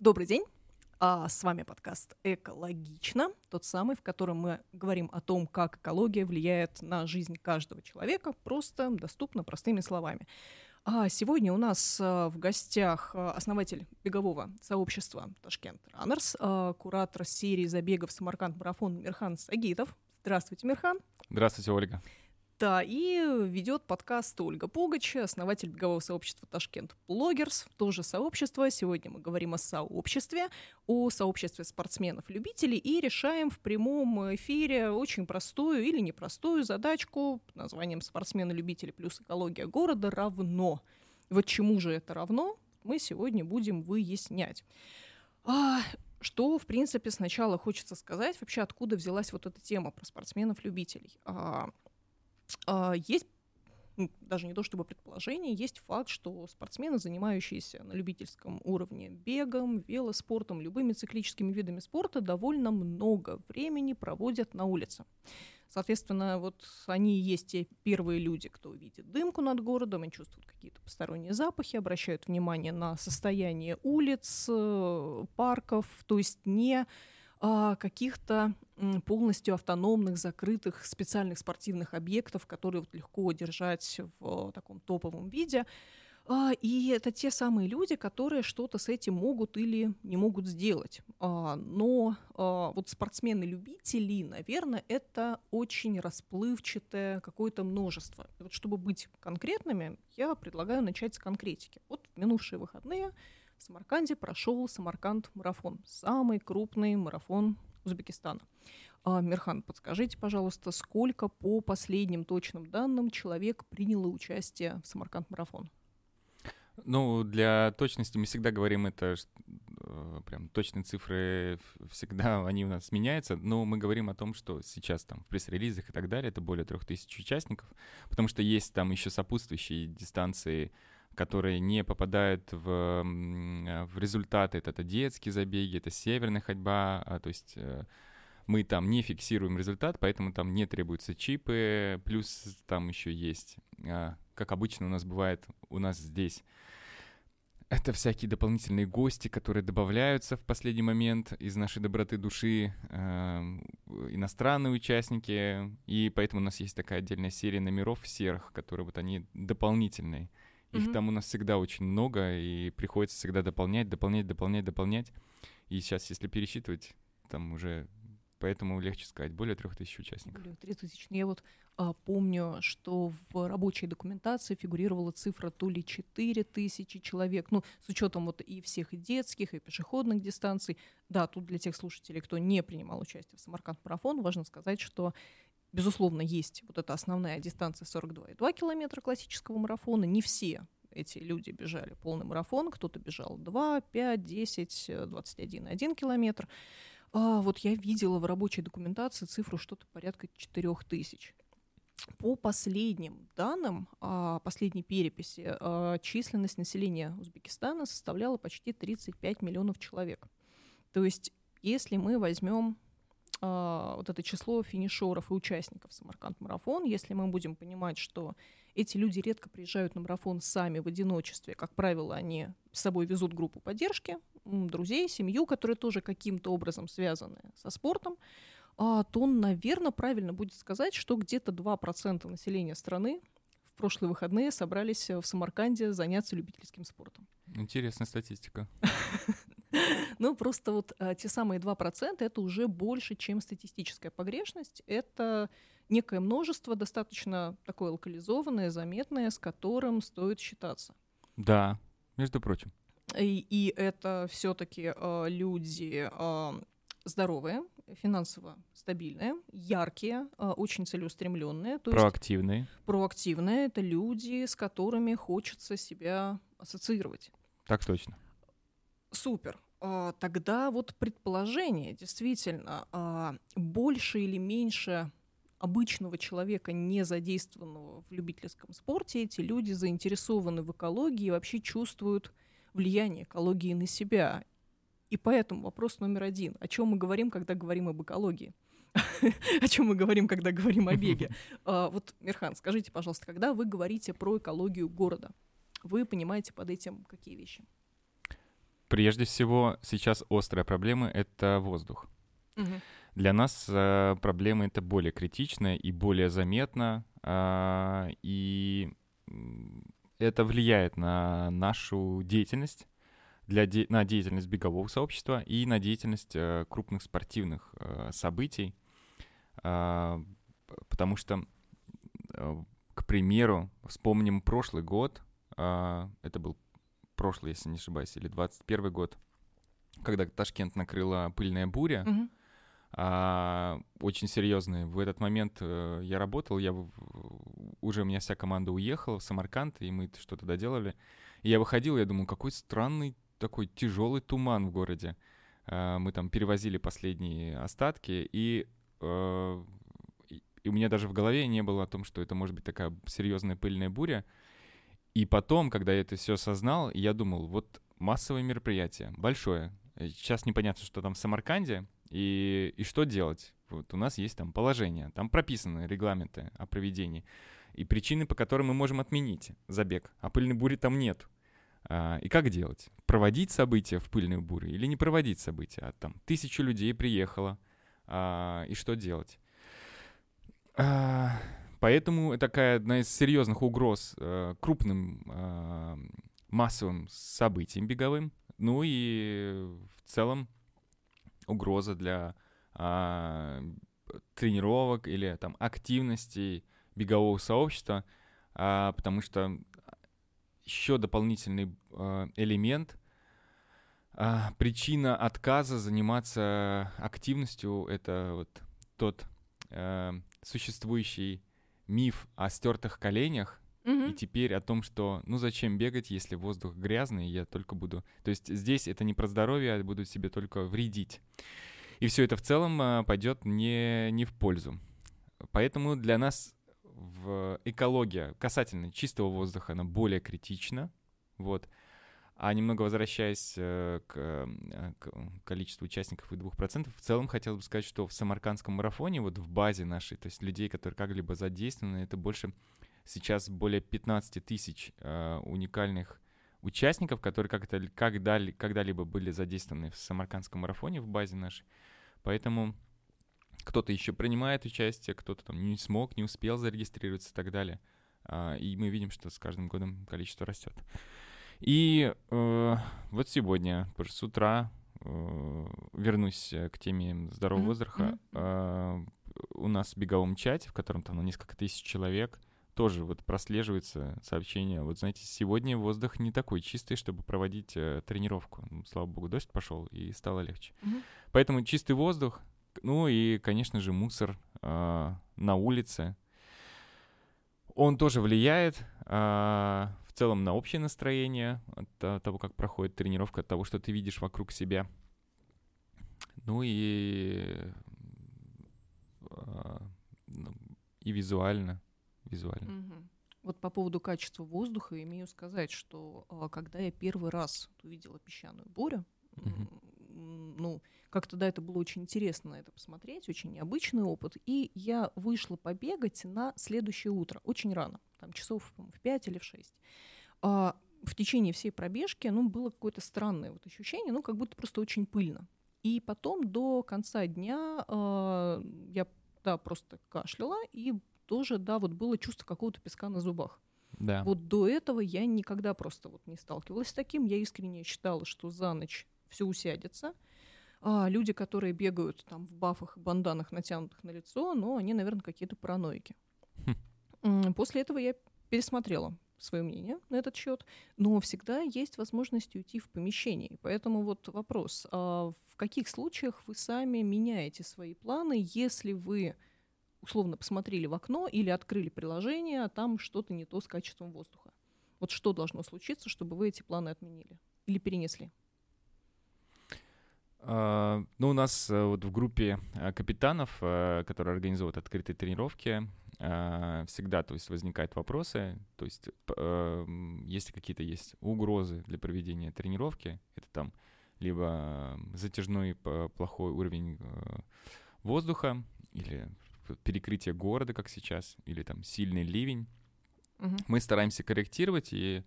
Добрый день. А с вами подкаст «Экологично», тот самый, в котором мы говорим о том, как экология влияет на жизнь каждого человека, просто доступно простыми словами. А сегодня у нас а, в гостях а, основатель бегового сообщества Ташкент Раннерс, а, куратор серии забегов Самарканд Марафон Мирхан Сагитов. Здравствуйте, Мирхан. Здравствуйте, Ольга. Да, и ведет подкаст Ольга Пугач, основатель бегового сообщества Ташкент Блогерс, тоже сообщество. Сегодня мы говорим о сообществе, о сообществе спортсменов-любителей и решаем в прямом эфире очень простую или непростую задачку под названием «Спортсмены-любители плюс экология города равно». Вот чему же это равно, мы сегодня будем выяснять. А, что, в принципе, сначала хочется сказать, вообще откуда взялась вот эта тема про спортсменов-любителей. А, есть даже не то чтобы предположение, есть факт, что спортсмены, занимающиеся на любительском уровне бегом, велоспортом, любыми циклическими видами спорта, довольно много времени проводят на улице. Соответственно, вот они и есть те первые люди, кто видит дымку над городом, и чувствуют какие-то посторонние запахи, обращают внимание на состояние улиц, э, парков, то есть не а, каких-то полностью автономных, закрытых специальных спортивных объектов, которые вот легко держать в таком топовом виде. А, и это те самые люди, которые что-то с этим могут или не могут сделать. А, но вот спортсмены-любители, наверное, это очень расплывчатое какое-то множество. И вот чтобы быть конкретными, я предлагаю начать с конкретики. Вот минувшие выходные в Самарканде прошел Самарканд-марафон, самый крупный марафон Узбекистана. А, Мирхан, подскажите, пожалуйста, сколько по последним точным данным человек приняло участие в Самарканд-марафон? Ну, для точности мы всегда говорим это, э, прям точные цифры всегда, они у нас меняются, но мы говорим о том, что сейчас там в пресс-релизах и так далее это более трех тысяч участников, потому что есть там еще сопутствующие дистанции которые не попадают в, в результаты. Это, это детские забеги, это северная ходьба, а, то есть э, мы там не фиксируем результат, поэтому там не требуются чипы, плюс там еще есть, а, как обычно у нас бывает у нас здесь, это всякие дополнительные гости, которые добавляются в последний момент из нашей доброты души, э, иностранные участники, и поэтому у нас есть такая отдельная серия номеров серых, которые вот они дополнительные. Их mm-hmm. там у нас всегда очень много, и приходится всегда дополнять, дополнять, дополнять, дополнять. И сейчас, если пересчитывать, там уже поэтому легче сказать, более трех тысяч участников. Более трех тысяч. Я вот а, помню, что в рабочей документации фигурировала цифра то ли четыре тысячи человек, ну, с учетом вот и всех и детских, и пешеходных дистанций. Да, тут для тех слушателей, кто не принимал участие в Самарканд-марафон, важно сказать, что Безусловно, есть вот эта основная дистанция 42,2 километра классического марафона. Не все эти люди бежали полный марафон, кто-то бежал 2, 5, 10, 21, 1 километр. А вот я видела в рабочей документации цифру что-то порядка 4 тысяч. По последним данным, а, последней переписи, а, численность населения Узбекистана составляла почти 35 миллионов человек. То есть, если мы возьмем а, вот это число финишеров и участников Самарканд-марафон, если мы будем понимать, что эти люди редко приезжают на марафон сами в одиночестве, как правило, они с собой везут группу поддержки, друзей, семью, которые тоже каким-то образом связаны со спортом, а, то, наверное, правильно будет сказать, что где-то 2% населения страны в прошлые выходные собрались в Самарканде заняться любительским спортом. Интересная статистика. Ну, просто вот а, те самые 2% это уже больше, чем статистическая погрешность. Это некое множество, достаточно такое локализованное, заметное, с которым стоит считаться. Да, между прочим. И, и это все-таки э, а, люди э, здоровые, финансово стабильные, яркие, э, очень целеустремленные. То проактивные. Есть, проактивные это люди, с которыми хочется себя ассоциировать. Так точно. Супер. А, тогда вот предположение, действительно, а, больше или меньше обычного человека, не задействованного в любительском спорте, эти люди заинтересованы в экологии и вообще чувствуют влияние экологии на себя. И поэтому вопрос номер один. О чем мы говорим, когда говорим об экологии? О чем мы говорим, когда говорим о беге? А, вот, Мирхан, скажите, пожалуйста, когда вы говорите про экологию города, вы понимаете под этим какие вещи? Прежде всего, сейчас острая проблема — это воздух. Для нас э, проблема это более критичная и более заметна, э, и это влияет на нашу деятельность, для де на деятельность бегового сообщества и на деятельность э, крупных спортивных э, событий, э, потому что, э, к примеру, вспомним прошлый год, э, это был прошлый, если не ошибаюсь, или 21 год, когда Ташкент накрыла пыльная буря, mm-hmm а, очень серьезные. В этот момент э, я работал, я уже у меня вся команда уехала в Самарканд, и мы что-то доделали. И я выходил, я думал, какой странный такой тяжелый туман в городе. А, мы там перевозили последние остатки, и, э, и у меня даже в голове не было о том, что это может быть такая серьезная пыльная буря. И потом, когда я это все осознал, я думал, вот массовое мероприятие, большое. Сейчас непонятно, что там в Самарканде, и, и что делать? Вот у нас есть там положение, там прописаны регламенты о проведении и причины, по которым мы можем отменить забег, а пыльной бури там нет. А, и как делать? Проводить события в пыльную бурю или не проводить события? А там тысячу людей приехало, а, и что делать? А, поэтому такая одна из серьезных угроз а, крупным а, массовым событиям беговым, ну и в целом угроза для а, тренировок или там активностей бегового сообщества, а, потому что еще дополнительный а, элемент а, причина отказа заниматься активностью это вот тот а, существующий миф о стертых коленях, и теперь о том, что ну зачем бегать, если воздух грязный, я только буду... То есть здесь это не про здоровье, а буду себе только вредить. И все это в целом а, пойдет не, не в пользу. Поэтому для нас в экология касательно чистого воздуха, она более критична. Вот. А немного возвращаясь э, к, э, к количеству участников и 2%, в целом хотел бы сказать, что в Самаркандском марафоне, вот в базе нашей, то есть людей, которые как-либо задействованы, это больше сейчас более 15 тысяч э, уникальных участников, которые как-то когда, когда-либо были задействованы в Самаркандском марафоне в базе нашей. Поэтому кто-то еще принимает участие, кто-то там не смог, не успел зарегистрироваться и так далее. А, и мы видим, что с каждым годом количество растет. И э, вот сегодня, с утра, э, вернусь к теме здорового mm-hmm. воздуха. Э, у нас в беговом чате, в котором там ну, несколько тысяч человек, тоже вот прослеживается сообщение. Вот знаете, сегодня воздух не такой чистый, чтобы проводить э, тренировку. Ну, слава богу, дождь пошел и стало легче. Mm-hmm. Поэтому чистый воздух, ну и, конечно же, мусор э, на улице. Он тоже влияет э, целом на общее настроение от того, как проходит тренировка, от того, что ты видишь вокруг себя. Ну и, э, и визуально визуально. Угу. Вот по поводу качества воздуха имею сказать, что а, когда я первый раз увидела песчаную бурю, угу. ну, как-то, да, это было очень интересно на это посмотреть, очень необычный опыт, и я вышла побегать на следующее утро, очень рано, там часов в 5 или в 6. А в течение всей пробежки, ну, было какое-то странное вот ощущение, ну, как будто просто очень пыльно. И потом до конца дня э, я да, просто кашляла, и тоже, да, вот было чувство какого-то песка на зубах. Да. Вот до этого я никогда просто вот не сталкивалась с таким. Я искренне считала, что за ночь все усядется. А люди, которые бегают там в бафах и банданах, натянутых на лицо, ну, они, наверное, какие-то параноики. После этого я пересмотрела свое мнение на этот счет, но всегда есть возможность уйти в помещение. Поэтому вот вопрос, а в каких случаях вы сами меняете свои планы, если вы условно посмотрели в окно или открыли приложение, а там что-то не то с качеством воздуха. Вот что должно случиться, чтобы вы эти планы отменили или перенесли? А, ну, у нас э, вот в группе э, капитанов, э, которые организовывают открытые тренировки, всегда, то есть, возникают вопросы, то есть, если какие-то есть угрозы для проведения тренировки, это там либо затяжной плохой уровень воздуха, или перекрытие города, как сейчас, или там сильный ливень, угу. мы стараемся корректировать и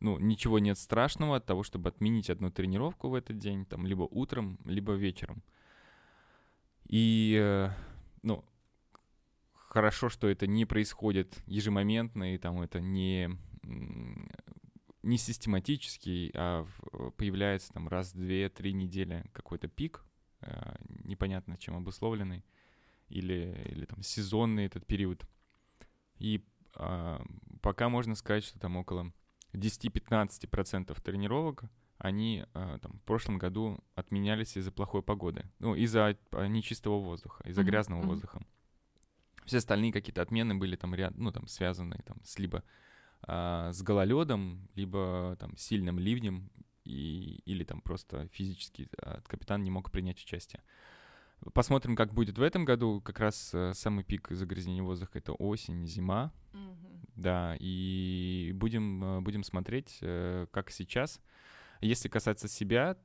ну, ничего нет страшного от того, чтобы отменить одну тренировку в этот день, там, либо утром, либо вечером. И, э, ну, хорошо, что это не происходит ежемоментно, и там это не, не систематический, а появляется там раз в две-три недели какой-то пик, э, непонятно чем обусловленный, или, или там сезонный этот период. И а, пока можно сказать, что там около 10-15% тренировок, они а, там, в прошлом году отменялись из-за плохой погоды, ну, из-за а, нечистого воздуха, из-за mm-hmm. грязного mm-hmm. воздуха. Все остальные какие-то отмены были там ряд, ну, там, связанные там, с либо а, с гололедом, либо там сильным ливнем, и, или там просто физически а, капитан не мог принять участие. Посмотрим, как будет в этом году. Как раз а, самый пик загрязнения воздуха — это осень, зима. Mm-hmm. Да, и будем, э, будем смотреть, э, как сейчас. Если касаться себя,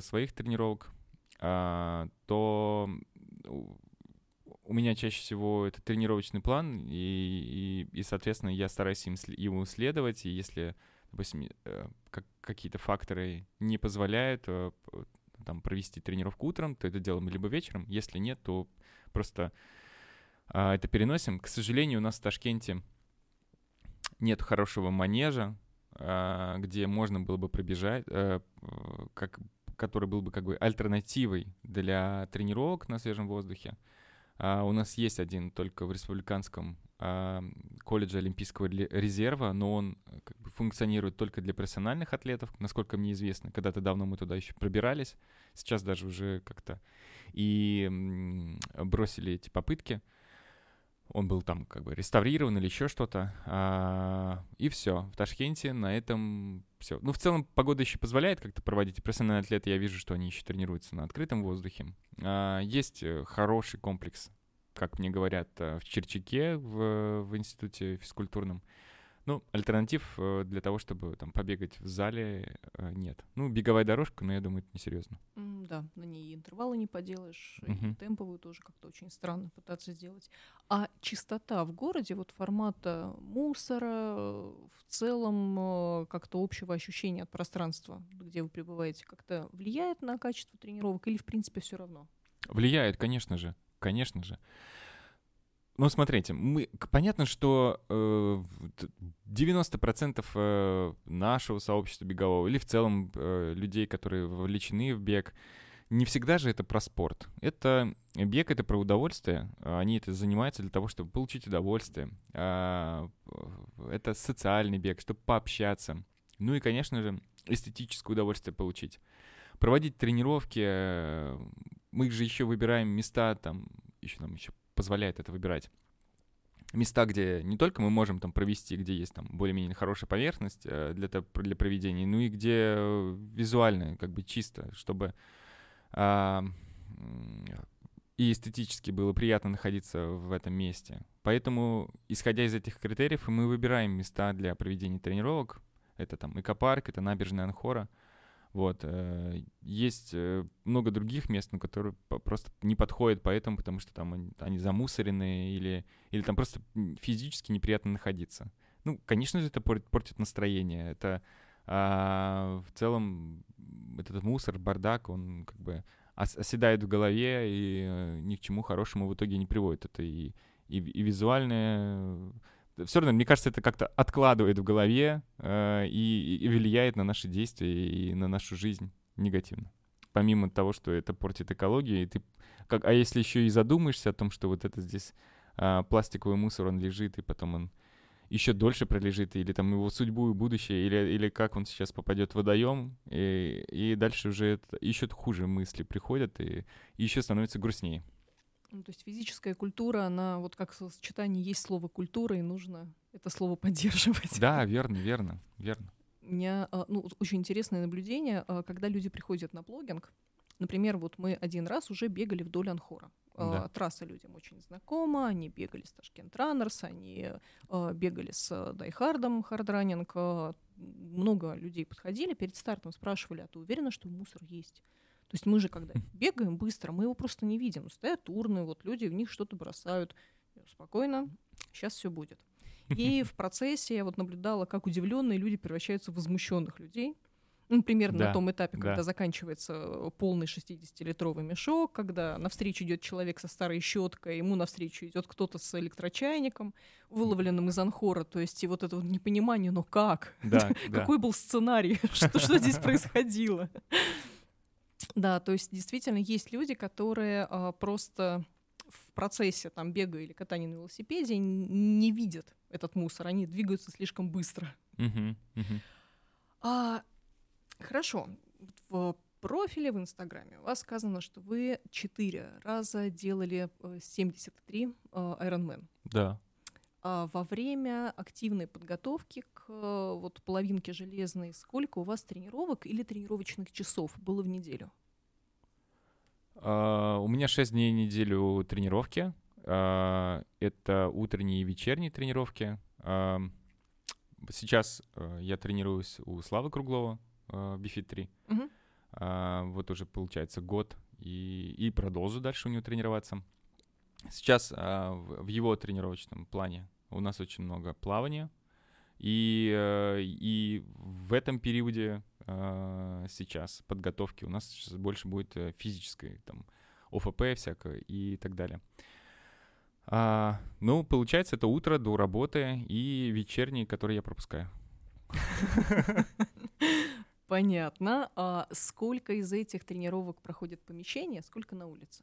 своих тренировок, а, то у меня чаще всего это тренировочный план, и, и, и соответственно, я стараюсь им, ему следовать, и если, допустим, э, как, какие-то факторы не позволяют там, провести тренировку утром, то это делаем либо вечером, если нет, то просто а, это переносим. К сожалению, у нас в Ташкенте нет хорошего манежа, а, где можно было бы пробежать, э, как, который был бы как бы альтернативой для тренировок на свежем воздухе. А, у нас есть один только в республиканском а, колледже Олимпийского резерва, но он как бы функционирует только для профессиональных атлетов, насколько мне известно. Когда-то давно мы туда еще пробирались, сейчас даже уже как-то и бросили эти попытки он был там как бы реставрирован или еще что-то. А, и все. В Ташкенте на этом все. Ну, в целом, погода еще позволяет как-то проводить. Профессиональные атлеты, я вижу, что они еще тренируются на открытом воздухе. А, есть э, хороший комплекс, как мне говорят, э, в Черчаке, в, в институте физкультурном. Ну, альтернатив э, для того, чтобы там побегать в зале, э, нет. Ну, беговая дорожка, но я думаю, это несерьезно. Mm, да, на ней интервалы не поделаешь, uh-huh. и темповую тоже как-то очень странно пытаться сделать. А чистота в городе, вот формата мусора, в целом э, как-то общего ощущения от пространства, где вы пребываете, как-то влияет на качество тренировок или, в принципе, все равно? Влияет, конечно же, конечно же. Ну, смотрите, мы, понятно, что э, 90% э, нашего сообщества бегового или в целом э, людей, которые вовлечены в бег, не всегда же это про спорт. Это бег — это про удовольствие. Они это занимаются для того, чтобы получить удовольствие. А, это социальный бег, чтобы пообщаться. Ну и, конечно же, эстетическое удовольствие получить. Проводить тренировки. Э, мы же еще выбираем места, там, еще нам еще позволяет это выбирать. Места, где не только мы можем там провести, где есть там более-менее хорошая поверхность э, для, для проведения, ну и где э, визуально, как бы чисто, чтобы а, и эстетически было приятно находиться в этом месте. Поэтому, исходя из этих критериев, мы выбираем места для проведения тренировок. Это там экопарк, это набережная Анхора — вот. Э, есть э, много других мест, на которые просто не подходят поэтому, потому что там они, замусорены или, или там просто физически неприятно находиться. Ну, конечно же, это портит настроение. Это а, в целом этот мусор, бардак, он как бы оседает в голове и э, ни к чему хорошему в итоге не приводит. Это и, и, и визуальное все равно, мне кажется, это как-то откладывает в голове э, и, и влияет на наши действия и на нашу жизнь негативно. Помимо того, что это портит экологию, и ты, как, а если еще и задумаешься о том, что вот это здесь э, пластиковый мусор, он лежит, и потом он еще дольше пролежит, или там его судьбу и будущее, или, или как он сейчас попадет в водоем, и, и дальше уже еще хуже мысли приходят, и, и еще становится грустнее. Ну, то есть физическая культура, она вот как в сочетании есть слово культура, и нужно это слово поддерживать. Да, верно, верно, верно. У меня а, ну, очень интересное наблюдение, а, когда люди приходят на блогинг, Например, вот мы один раз уже бегали вдоль Анхора. Да. А, Трасса людям очень знакома, они бегали с Tashkent Runners, они бегали с Die Hard ом, Hard Running. Много людей подходили перед стартом, спрашивали, а ты уверена, что мусор есть? То есть мы же, когда бегаем быстро, мы его просто не видим. Стоят урны, вот люди в них что-то бросают. Спокойно, сейчас все будет. И в процессе я вот наблюдала, как удивленные люди превращаются в возмущенных людей. Ну, примерно Да, на том этапе, когда да. заканчивается э, полный 60-литровый мешок, когда навстречу идет человек со старой щеткой, ему навстречу идет кто-то с электрочайником, выловленным из анхора. То есть и вот это вот непонимание, но как? Да. Какой был сценарий? Что здесь происходило? Да, то есть действительно есть люди, которые а, просто в процессе там бега или катания на велосипеде не видят этот мусор, они двигаются слишком быстро. А, хорошо, в профиле в Инстаграме у вас сказано, что вы четыре раза делали э, 73 э, Ironman. Да. А во время активной подготовки к э, вот половинке железной сколько у вас тренировок или тренировочных часов было в неделю? А, У меня 6 дней в неделю тренировки. А, Это утренние и вечерние тренировки. Сейчас э, я тренируюсь у Славы Круглова Bifit 3. Мгм. А, Вот уже получается год. И, и продолжу дальше у него тренироваться. Сейчас в его тренировочном плане у нас очень много плавания. И, э, и в этом периоде а, сейчас подготовки у нас сейчас больше будет э, физической, там, ОФП всякое и так далее. А, ну, получается, это утро до работы и вечерние, которые я пропускаю. Понятно. А сколько из этих тренировок проходит в помещении, а сколько на улице?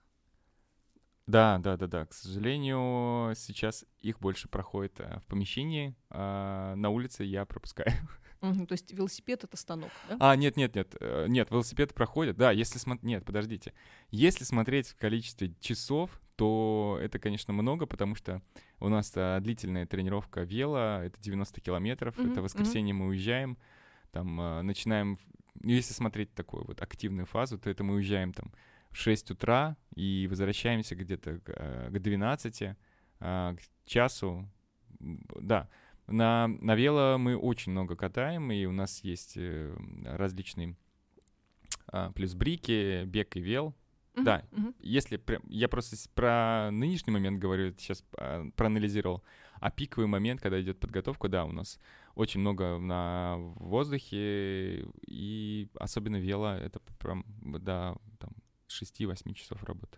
Да, да, да, да. К сожалению, сейчас их больше проходит э, в помещении, а на улице я пропускаю. Мгм, То есть велосипед это станок, да? А, нет, нет, нет, э, нет, велосипед проходит. Да, если смотреть, нет, подождите. Если смотреть в количестве часов, то это, конечно, много, потому что у нас а, длительная тренировка вело, это 90 километров, Мгм, это воскресенье мы уезжаем, там а, начинаем, ну, если смотреть такую вот активную фазу, то это мы уезжаем там в 6 утра и возвращаемся где-то к, э, к 12, а, к часу. Да, на, на вело мы очень много катаем, и у нас есть э, различные а, плюс брики, бег и вел. Мгм, да. мгм. Если я просто про нынешний момент говорю, сейчас проанализировал, а пиковый момент, когда идет подготовка, да, у нас очень много на воздухе, и особенно вело, это прям до там, 6-8 часов работы.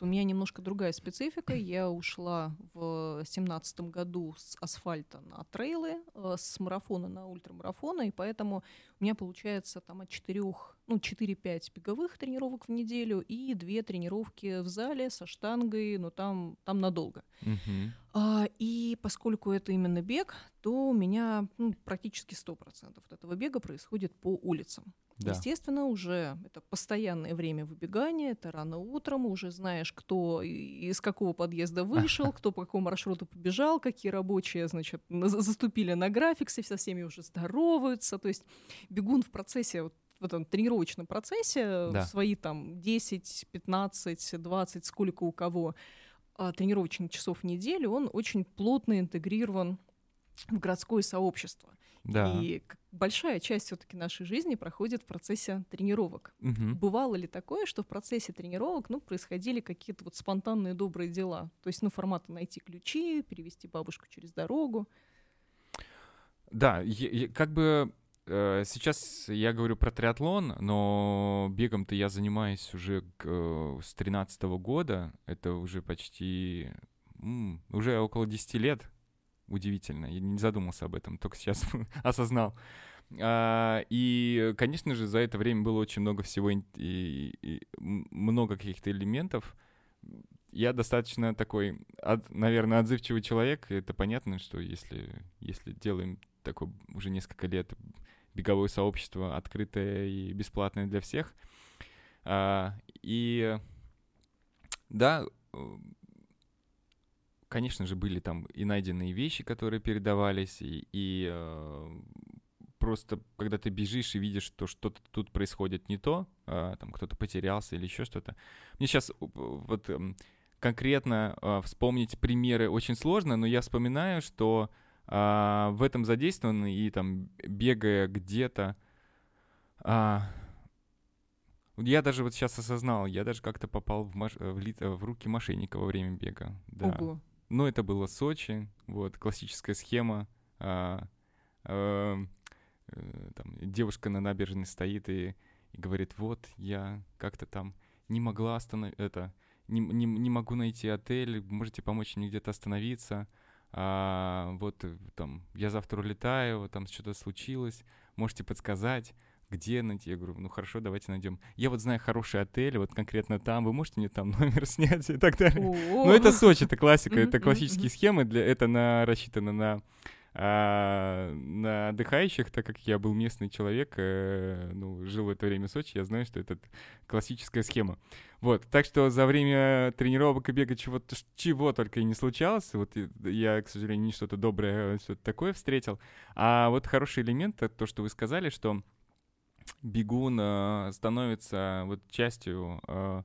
У меня немножко другая специфика. Я ушла в семнадцатом году с асфальта на трейлы, э, с марафона на ультрамарафоны, и поэтому у меня получается там от четырех, ну, 4-5 беговых тренировок в неделю и две тренировки в зале со штангой, но там, там надолго. Мгм. А, и поскольку это именно бег, то у меня ну, практически 100% от этого бега происходит по улицам. Да. Естественно, уже это постоянное время выбегания, это рано утром, уже знаешь, кто из какого подъезда вышел, кто по какому маршруту побежал, какие рабочие, значит, на- за- заступили на график, со со всеми уже здороваются. То есть бегун в процессе, вот в этом тренировочном процессе, Да. свои там 10, 15, 20, сколько у кого а, тренировочных часов в неделю, он очень плотно интегрирован в городское сообщество. Да. И большая часть все-таки нашей жизни проходит в процессе тренировок. Мгм. Бывало ли такое, что в процессе тренировок ну, происходили какие-то вот спонтанные добрые дела? То есть, ну, формата найти ключи, перевести бабушку через дорогу. Да, е- е- как бы э, сейчас я говорю про триатлон, но бегом-то я занимаюсь уже к, э, с 13 года. Это уже почти... м, уже около 10 лет. Удивительно. Я не задумался об этом, только сейчас осознал. А, и, конечно же, за это время было очень много всего, и, и м- много каких-то элементов. Я достаточно такой, от- наверное, отзывчивый человек. и Это понятно, что если, если делаем такое уже несколько лет беговое сообщество открытое и бесплатное для всех. А, и да, э, конечно же, были там и найденные вещи, которые передавались, и, и, э, просто, когда ты бежишь и видишь, что что-то тут происходит не то, а, там кто-то потерялся или еще что-то. Мне сейчас вот эм, конкретно а, вспомнить примеры очень сложно, но я вспоминаю, что а, в этом задействован и там бегая где-то, а, я даже вот сейчас осознал, я даже как-то попал в, маш... в, ли... в руки мошенника во время бега. Да. Ого. Но это было Сочи, вот, классическая схема. А, а, а, там, девушка на набережной стоит и, и говорит, вот, я как-то там не могла остановить, это, не, не, не могу найти отель, можете помочь мне где-то остановиться, а, вот, э, там, я завтра улетаю, там что-то случилось, можете подсказать где найти? Я говорю, ну хорошо, давайте найдем. Я вот знаю хороший отель, вот конкретно там, вы можете мне там номер снять и так далее. Ну это Сочи, это классика, это классические схемы, для это на рассчитано на а на отдыхающих, так как я был местный человек, э, ну, жил в это время в Сочи, я знаю, что это классическая схема. Вот, так что за время тренировок и бега чего, чего только и не случалось. Вот я, к сожалению, не что-то доброе, а что-то такое встретил. А вот хороший элемент, то, что вы сказали, что бегун э, становится вот частью э,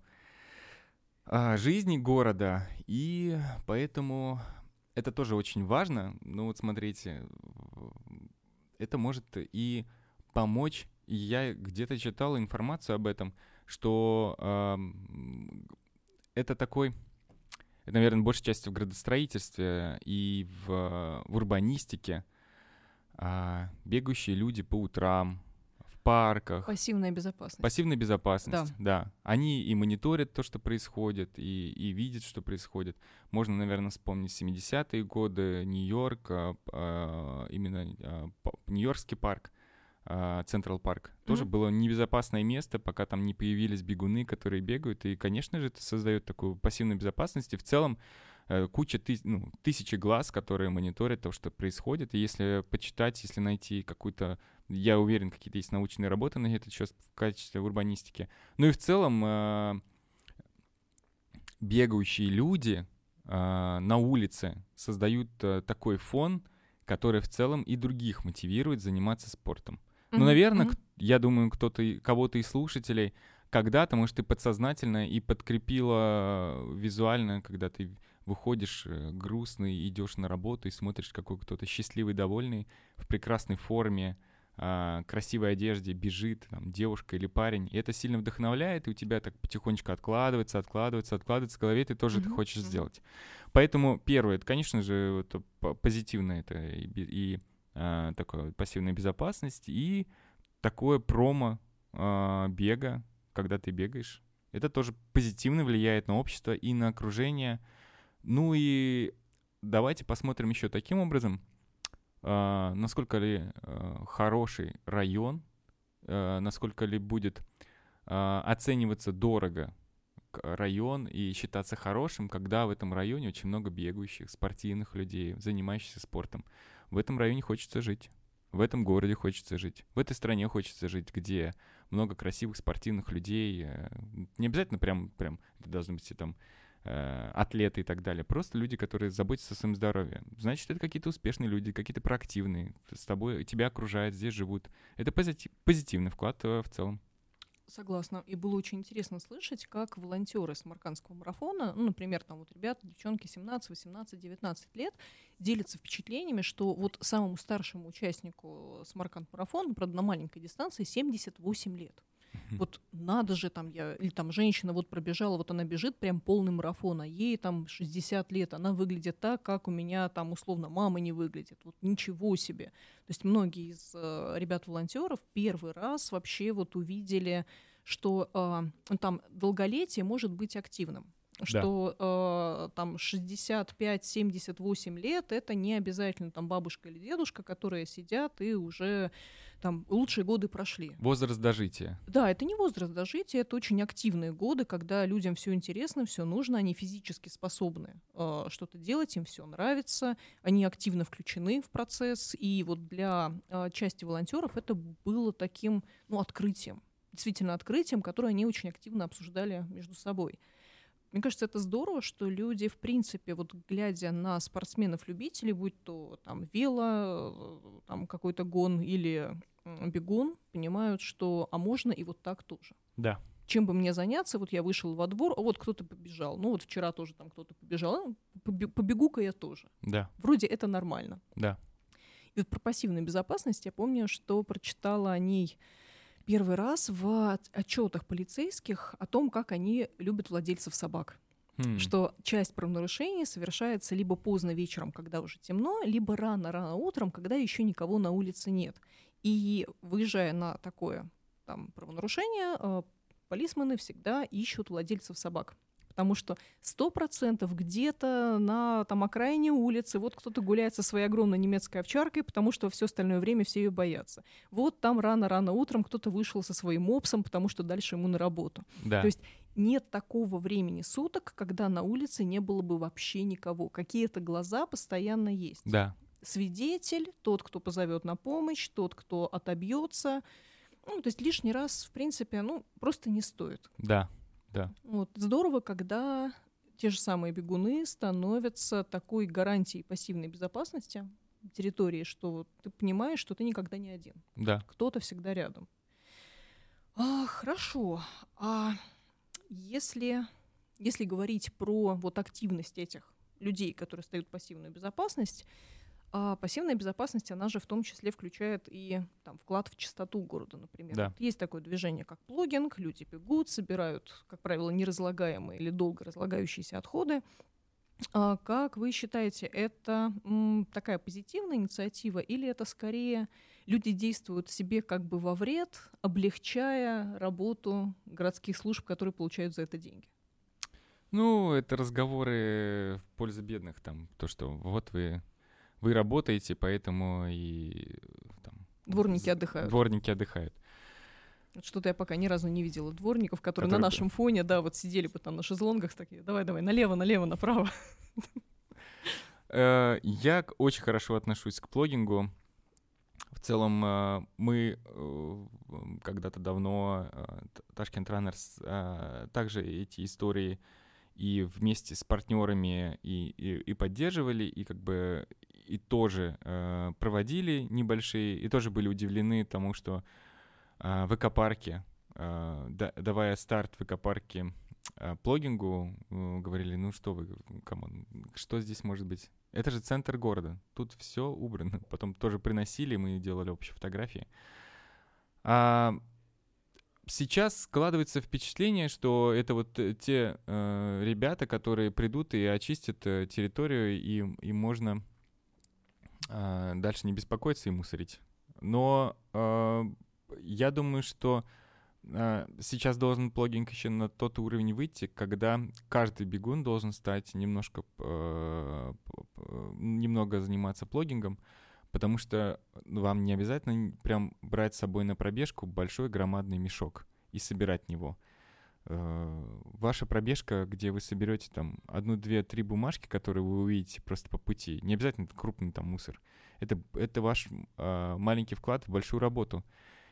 э, жизни города, и поэтому это тоже очень важно. Ну вот смотрите, это может и помочь. Я где-то читал информацию об этом, что э, это такой, это, наверное, большей частью в градостроительстве и в, в урбанистике. Э, бегающие люди по утрам, парках. Пассивная безопасность. Пассивная безопасность, да. да. Они и мониторят то, что происходит, и, и видят, что происходит. Можно, наверное, вспомнить 70-е годы, Нью-Йорк, а, именно а, Нью-Йоркский парк, Централ Парк. Mm-hmm. Тоже было небезопасное место, пока там не появились бегуны, которые бегают. И, конечно же, это создает такую пассивную безопасность. И в целом Э, куча тыс ну, тысячи глаз, которые мониторят то, что происходит. И если почитать, если найти какую-то, я уверен, какие-то есть научные работы на это счет в качестве урбанистики. Ну и в целом э, бегающие люди э, на улице создают э, такой фон, который в целом и других мотивирует заниматься спортом. Mm-hmm. Ну, наверное, mm-hmm. я думаю, кто-то, кого-то из слушателей когда-то, может, и подсознательно, и подкрепило визуально, когда ты выходишь грустный, идешь на работу и смотришь, какой кто-то счастливый, довольный, в прекрасной форме, э, красивой одежде бежит там, девушка или парень. И это сильно вдохновляет, и у тебя так потихонечку откладывается, откладывается, откладывается в голове, ты тоже mm-hmm. это хочешь mm-hmm. сделать. Поэтому первое, это, конечно же, это позитивное это и, и э, такое пассивная безопасность, и такое промо э, бега, когда ты бегаешь. Это тоже позитивно влияет на общество и на окружение, ну и давайте посмотрим еще таким образом, э, насколько ли э, хороший район, э, насколько ли будет э, оцениваться дорого район и считаться хорошим, когда в этом районе очень много бегающих, спортивных людей, занимающихся спортом. В этом районе хочется жить. В этом городе хочется жить. В этой стране хочется жить, где много красивых спортивных людей. Не обязательно прям, прям это должны быть там э, атлеты и так далее. Просто люди, которые заботятся о своем здоровье. Значит, это какие-то успешные люди, какие-то проактивные. С тобой, тебя окружают, здесь живут. Это позитив, позитивный вклад э, в целом. Согласна. И было очень интересно слышать, как волонтеры Самаркандского марафона, ну, например, там вот ребята, девчонки 17, 18, 19 лет, делятся впечатлениями, что вот самому старшему участнику Самарканд марафона, правда, на маленькой дистанции, 78 лет. Вот надо же там я, или там женщина вот пробежала, вот она бежит прям полный марафон, а ей там 60 лет, она выглядит так, как у меня там условно мама не выглядит. Вот ничего себе. То есть многие из э, ребят-волонтеров первый раз вообще вот увидели, что э, там долголетие может быть активным что да. э, там 65-78 лет это не обязательно там бабушка или дедушка, которые сидят и уже там лучшие годы прошли. Возраст дожития. Да, это не возраст дожития, это очень активные годы, когда людям все интересно, все нужно, они физически способны э, что-то делать, им все нравится, они активно включены в процесс, и вот для э, части волонтеров это было таким, ну, открытием, действительно открытием, которое они очень активно обсуждали между собой. Мне кажется, это здорово, что люди, в принципе, вот глядя на спортсменов-любителей, будь то там вело, там какой-то гон или бегун, понимают, что а можно и вот так тоже. Да. Чем бы мне заняться? Вот я вышел во двор, а вот кто-то побежал. Ну вот вчера тоже там кто-то побежал. Ну, побегу-ка я тоже. Да. Вроде это нормально. Да. И вот про пассивную безопасность я помню, что прочитала о ней первый раз в отчетах полицейских о том, как они любят владельцев собак. Хм. Что часть правонарушений совершается либо поздно вечером, когда уже темно, либо рано-рано утром, когда еще никого на улице нет. И выезжая на такое там, правонарушение, э, полисмены всегда ищут владельцев собак потому что сто процентов где-то на там окраине улицы вот кто-то гуляет со своей огромной немецкой овчаркой, потому что все остальное время все ее боятся. Вот там рано-рано утром кто-то вышел со своим мопсом, потому что дальше ему на работу. Да. То есть нет такого времени суток, когда на улице не было бы вообще никого. Какие-то глаза постоянно есть. Да. Свидетель, тот, кто позовет на помощь, тот, кто отобьется. Ну, то есть лишний раз, в принципе, ну, просто не стоит. Да. Да. Вот. Здорово, когда те же самые бегуны становятся такой гарантией пассивной безопасности территории, что ты понимаешь, что ты никогда не один. Да. Кто-то всегда рядом. А, хорошо. А если, если говорить про вот активность этих людей, которые стоят пассивную безопасность, а пассивная безопасность, она же в том числе включает и там, вклад в чистоту города, например. Да. Вот есть такое движение, как плогинг, люди бегут, собирают, как правило, неразлагаемые или долго разлагающиеся отходы. А как вы считаете, это м, такая позитивная инициатива или это скорее люди действуют себе как бы во вред, облегчая работу городских служб, которые получают за это деньги? Ну, это разговоры в пользу бедных, там, то, что вот вы вы работаете, поэтому и там, дворники отдыхают. Дворники отдыхают. Что-то я пока ни разу не видела дворников, которые, которые на нашем фоне, да, вот сидели бы там на шезлонгах такие, давай, давай, налево, налево, направо. Э, я очень хорошо отношусь к плогингу. В целом э, мы э, когда-то давно, Ташкент Раннерс, также эти истории и вместе с партнерами и, и, и поддерживали, и как бы и тоже э, проводили небольшие, и тоже были удивлены тому, что э, в экопарке, э, да, давая старт в экопарке э, плогингу, э, говорили, ну что вы, come on, что здесь может быть? Это же центр города, тут все убрано. Потом тоже приносили, мы делали общие фотографии. А сейчас складывается впечатление, что это вот те э, ребята, которые придут и очистят э, территорию, и, и можно э, дальше не беспокоиться и мусорить. Но э, я думаю, что э, сейчас должен плогинг еще на тот уровень выйти, когда каждый бегун должен стать немножко, э, немного заниматься плогингом, потому что вам не обязательно прям брать с собой на пробежку большой громадный мешок и собирать него. Э, ваша пробежка, где вы соберете там одну, две, три бумажки, которые вы увидите просто по пути, не обязательно это крупный там мусор. Это, это ваш э, маленький вклад в большую работу.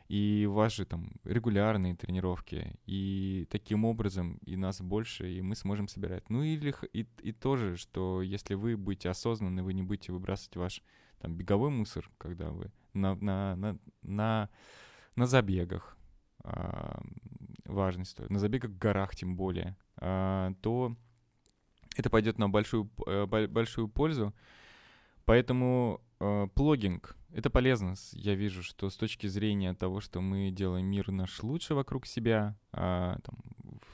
И же там регулярные тренировки, и таким образом и нас больше, и мы сможем собирать. Ну или и, и тоже, что если вы будете осознанны, вы не будете выбрасывать ваш там беговой мусор, когда вы на, на, на, на, на забегах, э, важность стоит, на забегах в горах тем более, э, то это пойдет на большую, э, большую пользу. Поэтому э, плогинг — это полезно. Я вижу, что с точки зрения того, что мы делаем мир наш лучше вокруг себя, э, там,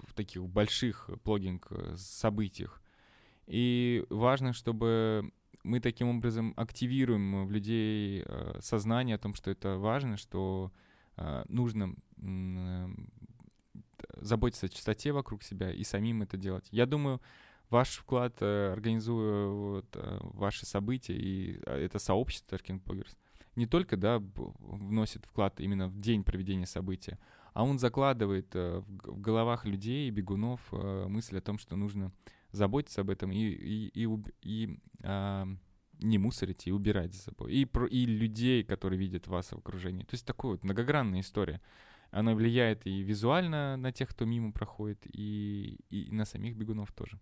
в таких больших плогинг-событиях. И важно, чтобы мы таким образом активируем в людей э, сознание о том, что это важно, что э, нужно э, заботиться о чистоте вокруг себя и самим это делать. Я думаю, ваш вклад, организуя вот, ваши события, и это сообщество Tashkent Bloggers, не только да, вносит вклад именно в день проведения события, а он закладывает в головах людей, бегунов мысль о том, что нужно заботиться об этом и, и, и, и а, не мусорить и убирать за собой. И, про, и людей, которые видят вас в окружении. То есть такая вот многогранная история. Оно влияет и визуально на тех, кто мимо проходит, и, и на самих бегунов тоже.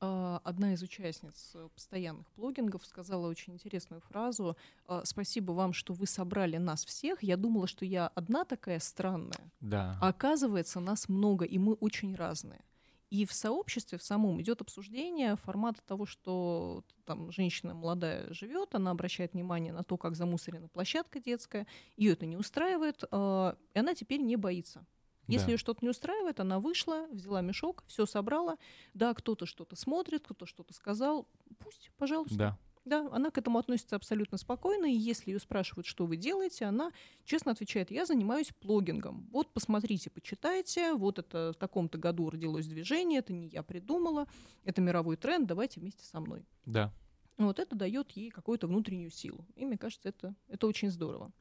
А, одна из участниц э, постоянных блогингов сказала очень интересную фразу. «А, Спасибо вам, что вы собрали нас всех. Я думала, что я одна такая странная. Да. А оказывается, нас много, и мы очень разные. И в сообществе в самом идет обсуждение формата того, что там женщина молодая живет, она обращает внимание на то, как замусорена площадка детская, ее это не устраивает, э, и она теперь не боится. Если Да. ее что-то не устраивает, она вышла, взяла мешок, все собрала. Да, кто-то что-то смотрит, кто-то что-то сказал. Пусть, пожалуйста. Да. Да, она к этому относится абсолютно спокойно, и если ее спрашивают, что вы делаете, она честно отвечает, я занимаюсь плогингом. Вот посмотрите, почитайте, вот это в таком-то году родилось движение, это не я придумала, это мировой тренд, давайте вместе со мной. Да. Вот это дает ей какую-то внутреннюю силу. И мне кажется, это, это очень здорово.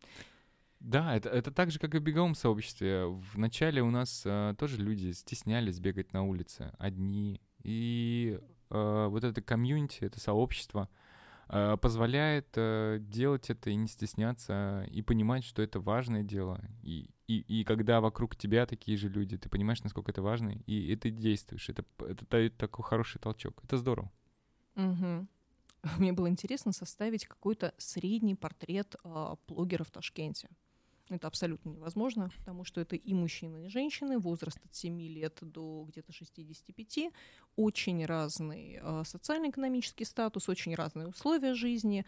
Да, это, это так же, как и в беговом сообществе. Вначале у нас э, тоже люди стеснялись бегать на улице одни. И э, вот это комьюнити, это сообщество позволяет э, делать это и не стесняться, и понимать, что это важное дело. И, и, и когда вокруг тебя такие же люди, ты понимаешь, насколько это важно, и, и ты действуешь. Это, это дает такой хороший толчок. Это здорово. Мгм. Мне было интересно составить какой-то средний портрет а, блогера в Ташкенте. Это абсолютно невозможно, потому что это и мужчины, и женщины, возраст от 7 лет до где-то 65, очень разный а, социально-экономический статус, очень разные условия жизни.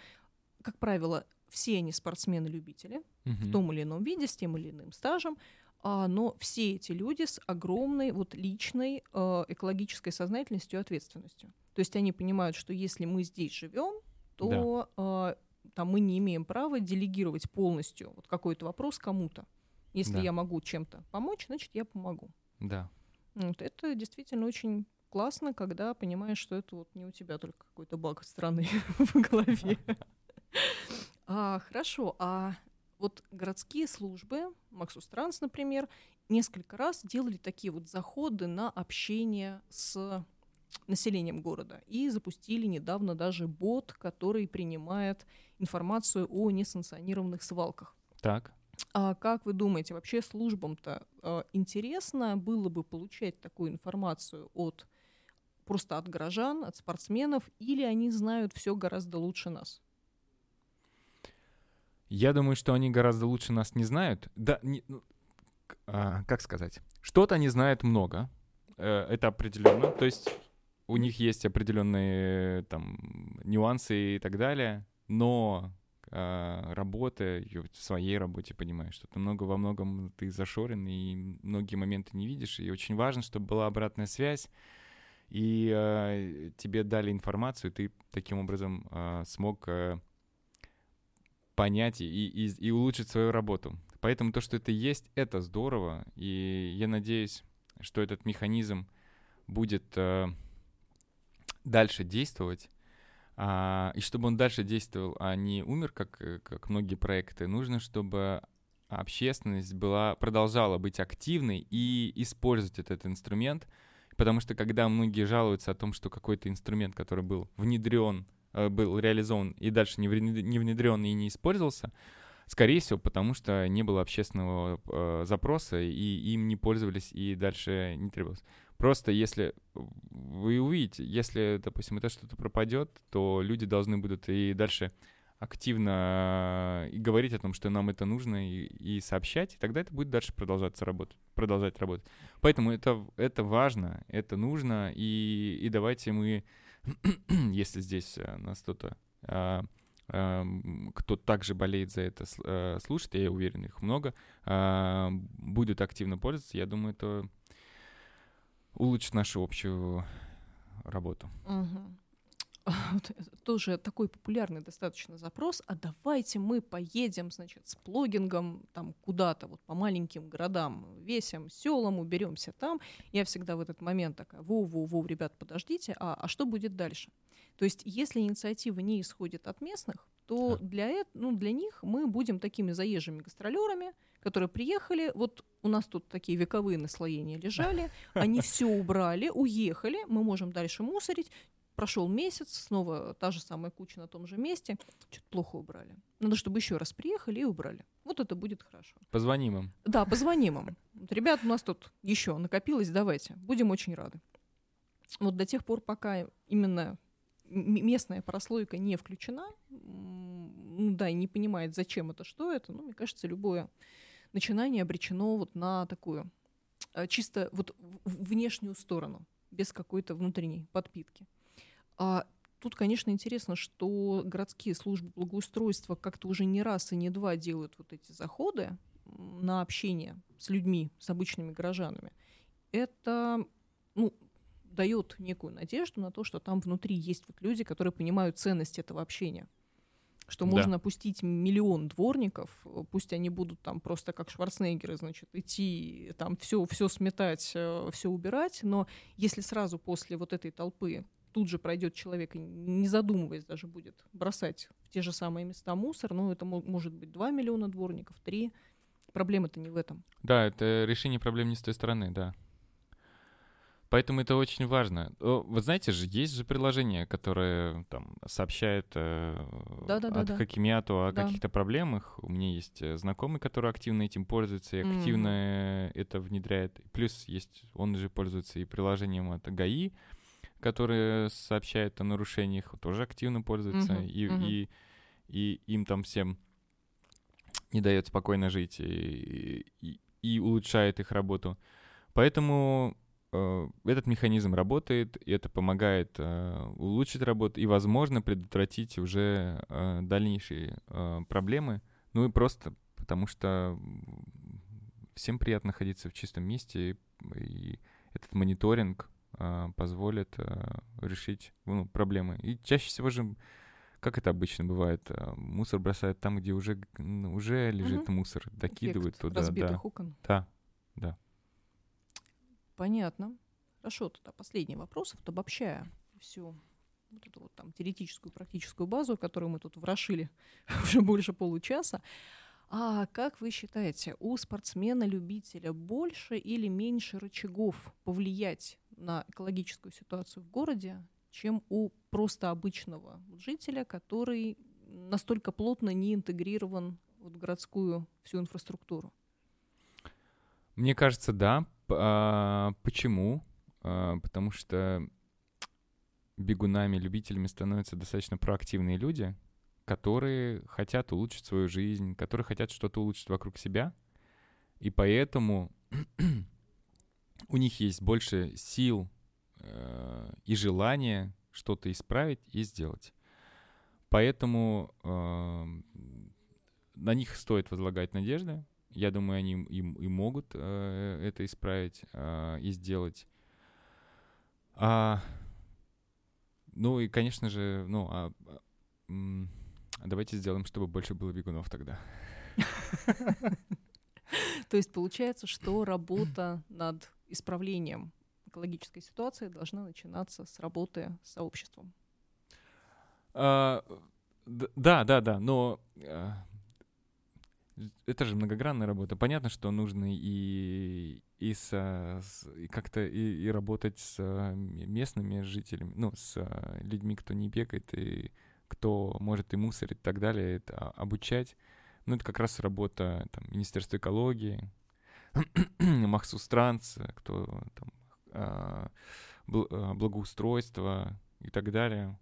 Как правило, все они спортсмены-любители в том или ином виде, с тем или иным стажем, а, но все эти люди с огромной вот личной э, экологической сознательностью и ответственностью. То есть они понимают, что если мы здесь живем, то э, там мы не имеем права делегировать полностью вот какой-то вопрос кому-то. Если Да. я могу чем-то помочь, значит я помогу. Да. Вот это действительно очень классно, когда понимаешь, что это вот не у тебя только какой-то баг страны в голове. А, хорошо, а вот городские службы, Максус Транс, например, несколько раз делали такие вот заходы на общение с населением города и запустили недавно даже бот, который принимает информацию о несанкционированных свалках. Так. А как вы думаете, вообще службам-то э, интересно было бы получать такую информацию от просто от горожан, от спортсменов, или они знают все гораздо лучше нас? Я думаю, что они гораздо лучше нас не знают. Да, не- ну, а, как сказать? Что-то они знают много. э, это определенно. То есть у них есть определенные там нюансы и так далее. Но а, работа и вот в своей работе понимаешь, что ты много во многом ты зашорен и многие моменты не видишь. И очень важно, чтобы была обратная связь. И а, тебе дали информацию, ты таким образом а, смог а, понять и, и, и улучшить свою работу. Поэтому то, что это есть, это здорово. И я надеюсь, что этот механизм будет э, дальше действовать. А, и чтобы он дальше действовал, а не умер, как, э, как многие проекты, нужно, чтобы общественность была, продолжала быть активной и использовать этот инструмент. Потому что когда многие жалуются о том, что какой-то инструмент, который был внедрен, э, был реализован и дальше не внед- не внедрен и не использовался, скорее всего, потому что не было общественного э, запроса, и им не пользовались, и дальше не требовалось. Просто если вы увидите, если, допустим, это что-то пропадет, то люди должны будут и дальше активно э, и говорить о том, что нам это нужно, и, и сообщать, и тогда это будет дальше продолжаться работать, продолжать работать. Поэтому это, это важно, это нужно, и, и давайте мы, если здесь э, нас кто-то а, ам, кто также болеет за это, э, слушает, я уверен, их много, а, будет активно пользоваться, я думаю, это улучшит нашу общую работу. Тоже такой популярный достаточно запрос. А давайте мы поедем, значит, с плогингом там куда-то, вот по маленьким городам, весим, селам, уберемся там. Я всегда в этот момент такая, воу-воу-воу, ребят, подождите, а, а что будет дальше? То есть, если инициатива не исходит от местных, то Да. для, ну, для них мы будем такими заезжими гастролерами, которые приехали, вот у нас тут такие вековые наслоения лежали, они все убрали, уехали, мы можем дальше мусорить. Прошел месяц, снова та же самая куча на том же месте. Что-то плохо убрали. Надо, чтобы еще раз приехали и убрали. Вот это будет хорошо. Позвоним им. Да, позвоним им. Вот, ребят, у нас тут еще накопилось, давайте. Будем очень рады. Вот до тех пор, пока именно местная прослойка не включена, ну да, и не понимает, зачем это, что это, ну, мне кажется, любое начинание обречено вот на такую а, чисто вот внешнюю сторону, без какой-то внутренней подпитки. А тут, конечно, интересно, что городские службы благоустройства как-то уже не раз и не два делают вот эти заходы на общение с людьми, с обычными горожанами. Это ну, дает некую надежду на то, что там внутри есть вот люди, которые понимают ценность этого общения. Что да. можно пустить миллион дворников, пусть они будут там просто как Шварценеггеры, значит, идти там все, все сметать, э, все убирать, но если сразу после вот этой толпы тут же пройдет человек и не задумываясь даже будет бросать в те же самые места мусор, ну это может быть 2 миллиона дворников, 3. Проблема-то не в этом. Да, это решение проблем не с той стороны, да. Поэтому это очень важно. Вы знаете же, есть же приложение, которое там сообщает э, да, да, от да, Хакимиату о да. каких-то проблемах. У меня есть э, знакомый, который активно этим пользуется и активно mm. это внедряет. Плюс есть, он же пользуется и приложением от ГАИ, которые сообщают о нарушениях, тоже активно пользуются, uh-huh, и, uh-huh. И, и им там всем не дает спокойно жить и, и, и улучшает их работу. Поэтому этот механизм работает, и это помогает э, улучшить работу и, возможно, предотвратить уже э, дальнейшие э, проблемы. Ну и просто потому что всем приятно находиться в чистом месте, и, этот мониторинг позволит решить ну, проблемы. И чаще всего же, как это обычно бывает, мусор бросают там, где уже, уже лежит угу. мусор, докидывают Эффект туда. Разбитых да. окон. Да, да. Понятно. Хорошо, тогда последний вопрос, вот обобщая всю вот эту вот там теоретическую, практическую базу, которую мы тут врошили уже больше получаса. А как вы считаете, у спортсмена-любителя больше или меньше рычагов повлиять на экологическую ситуацию в городе, чем у просто обычного жителя, который настолько плотно не интегрирован в городскую всю инфраструктуру? Мне кажется, да. А, почему? А, потому что бегунами, любителями становятся достаточно проактивные люди, которые хотят улучшить свою жизнь, которые хотят что-то улучшить вокруг себя, и поэтому у них есть больше сил э, и желания что-то исправить и сделать. Поэтому э, на них стоит возлагать надежды. Я думаю, они им и могут э, это исправить э, и сделать. А, ну и, конечно же, ну, а, а, давайте сделаем, чтобы больше было бегунов тогда. То есть получается, что работа над исправлением экологической ситуации должна начинаться с работы с сообществом. А, да, да, да, но а, это же многогранная работа. Понятно, что нужно и, и, с, с, и как-то и, и работать с местными жителями, ну, с людьми, кто не бегает, и кто может и мусорить и так далее, это обучать. Ну, это как раз работа там, Министерства экологии, Махсус Транс, кто там а, а, благоустройство и так далее.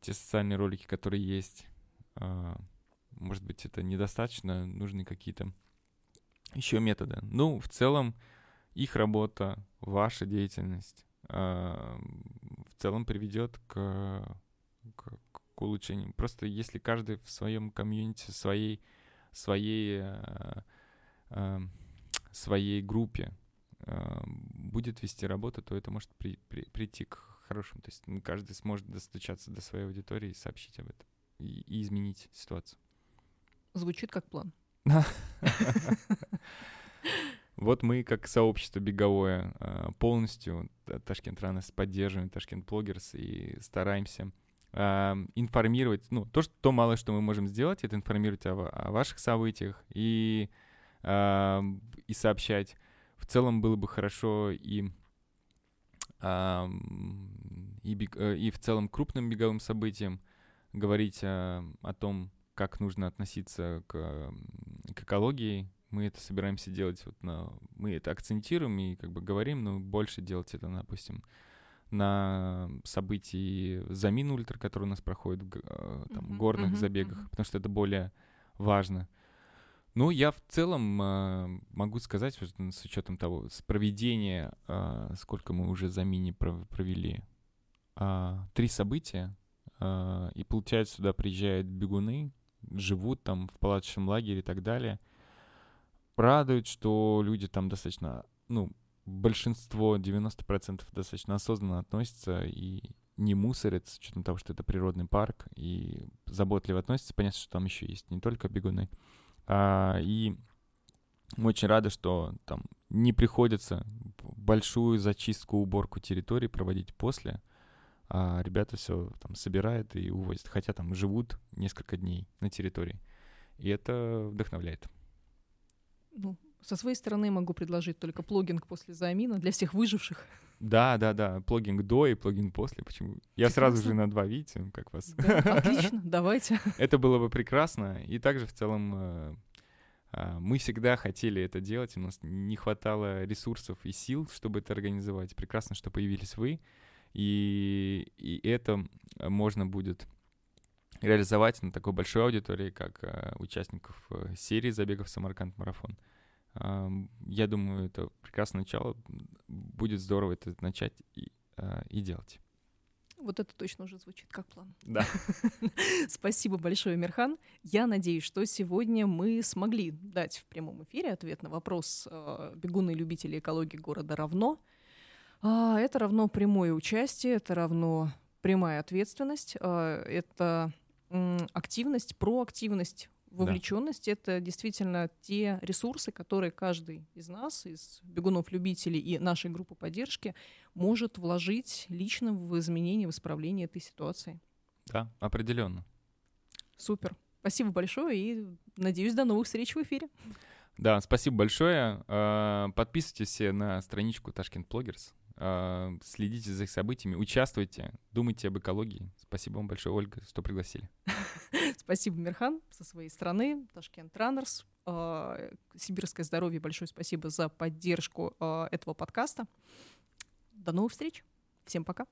Те социальные ролики, которые есть. Может быть, это недостаточно, нужны какие-то еще методы. Ну, в целом, их работа, ваша деятельность в целом приведет к, к, к улучшению. Просто если каждый в своем комьюнити, своей, своей своей группе э, будет вести работу, то это может при, при, прийти к хорошему. То есть каждый сможет достучаться до своей аудитории и сообщить об этом и, и изменить ситуацию. Звучит как план. Вот мы, как сообщество беговое, э, полностью Ташкент Ранес поддерживаем, Ташкент Блогерс и стараемся э, информировать, ну, то, что, то малое, что мы можем сделать, это информировать о, о ваших событиях и и сообщать. В целом было бы хорошо и и, бег, э, и в целом крупным беговым событиям, говорить о, о том, как нужно относиться к, к экологии. Мы это собираемся делать, вот на, мы это акцентируем и как бы говорим, но больше делать это, допустим, на событии Замин Ультра, который у нас проходит в э, там, uh-huh, горных uh-huh, забегах, uh-huh. потому что это более важно. Ну, я в целом э, могу сказать, что с учетом того, с проведения, э, сколько мы уже за мини провели, э, три события, э, и получается, сюда приезжают бегуны, живут там в палаточном лагере и так далее. Радует, что люди там достаточно, ну, большинство, 90% достаточно осознанно относятся и не мусорят, с учетом того, что это природный парк, и заботливо относятся. Понятно, что там еще есть не только бегуны. А, и мы очень рады, что там не приходится большую зачистку, уборку территории проводить после, а ребята все там собирают и увозят, хотя там живут несколько дней на территории. И это вдохновляет. Ну, со своей стороны могу предложить только плогинг после замина для всех выживших. Да, да, да, плогинг до и плогинг после. Почему? Я прекрасно. сразу же на два, видите, как вас. Да, отлично, давайте. Это было бы прекрасно. И также в целом э, а, мы всегда хотели это делать, у нас не хватало ресурсов и сил, чтобы это организовать. Прекрасно, что появились вы, и, и это можно будет реализовать на такой большой аудитории, как э, участников э, серии забегов Самарканд Марафон. Я думаю, это прекрасное начало. Будет здорово это начать и, а, и делать. Вот это точно уже звучит как план. Да. Спасибо большое, Мирхан. Я надеюсь, что сегодня мы смогли дать в прямом эфире ответ на вопрос э, бегуны любители экологии города равно. А, это равно прямое участие, это равно прямая ответственность, э, это активность, проактивность Вовлеченность да. это действительно те ресурсы, которые каждый из нас, из бегунов-любителей и нашей группы поддержки, может вложить лично в изменение, в исправление этой ситуации. Да, определенно. Супер. Спасибо большое и надеюсь, до новых встреч в эфире. Да, спасибо большое. А, подписывайтесь все на страничку Ташкент Блогерс. А, следите за их событиями, участвуйте, думайте об экологии. Спасибо вам большое, Ольга, что пригласили. Спасибо, Мирхан, со своей стороны, Ташкент Раннерс. А, Сибирское здоровье, большое спасибо за поддержку а, этого подкаста. До новых встреч. Всем пока.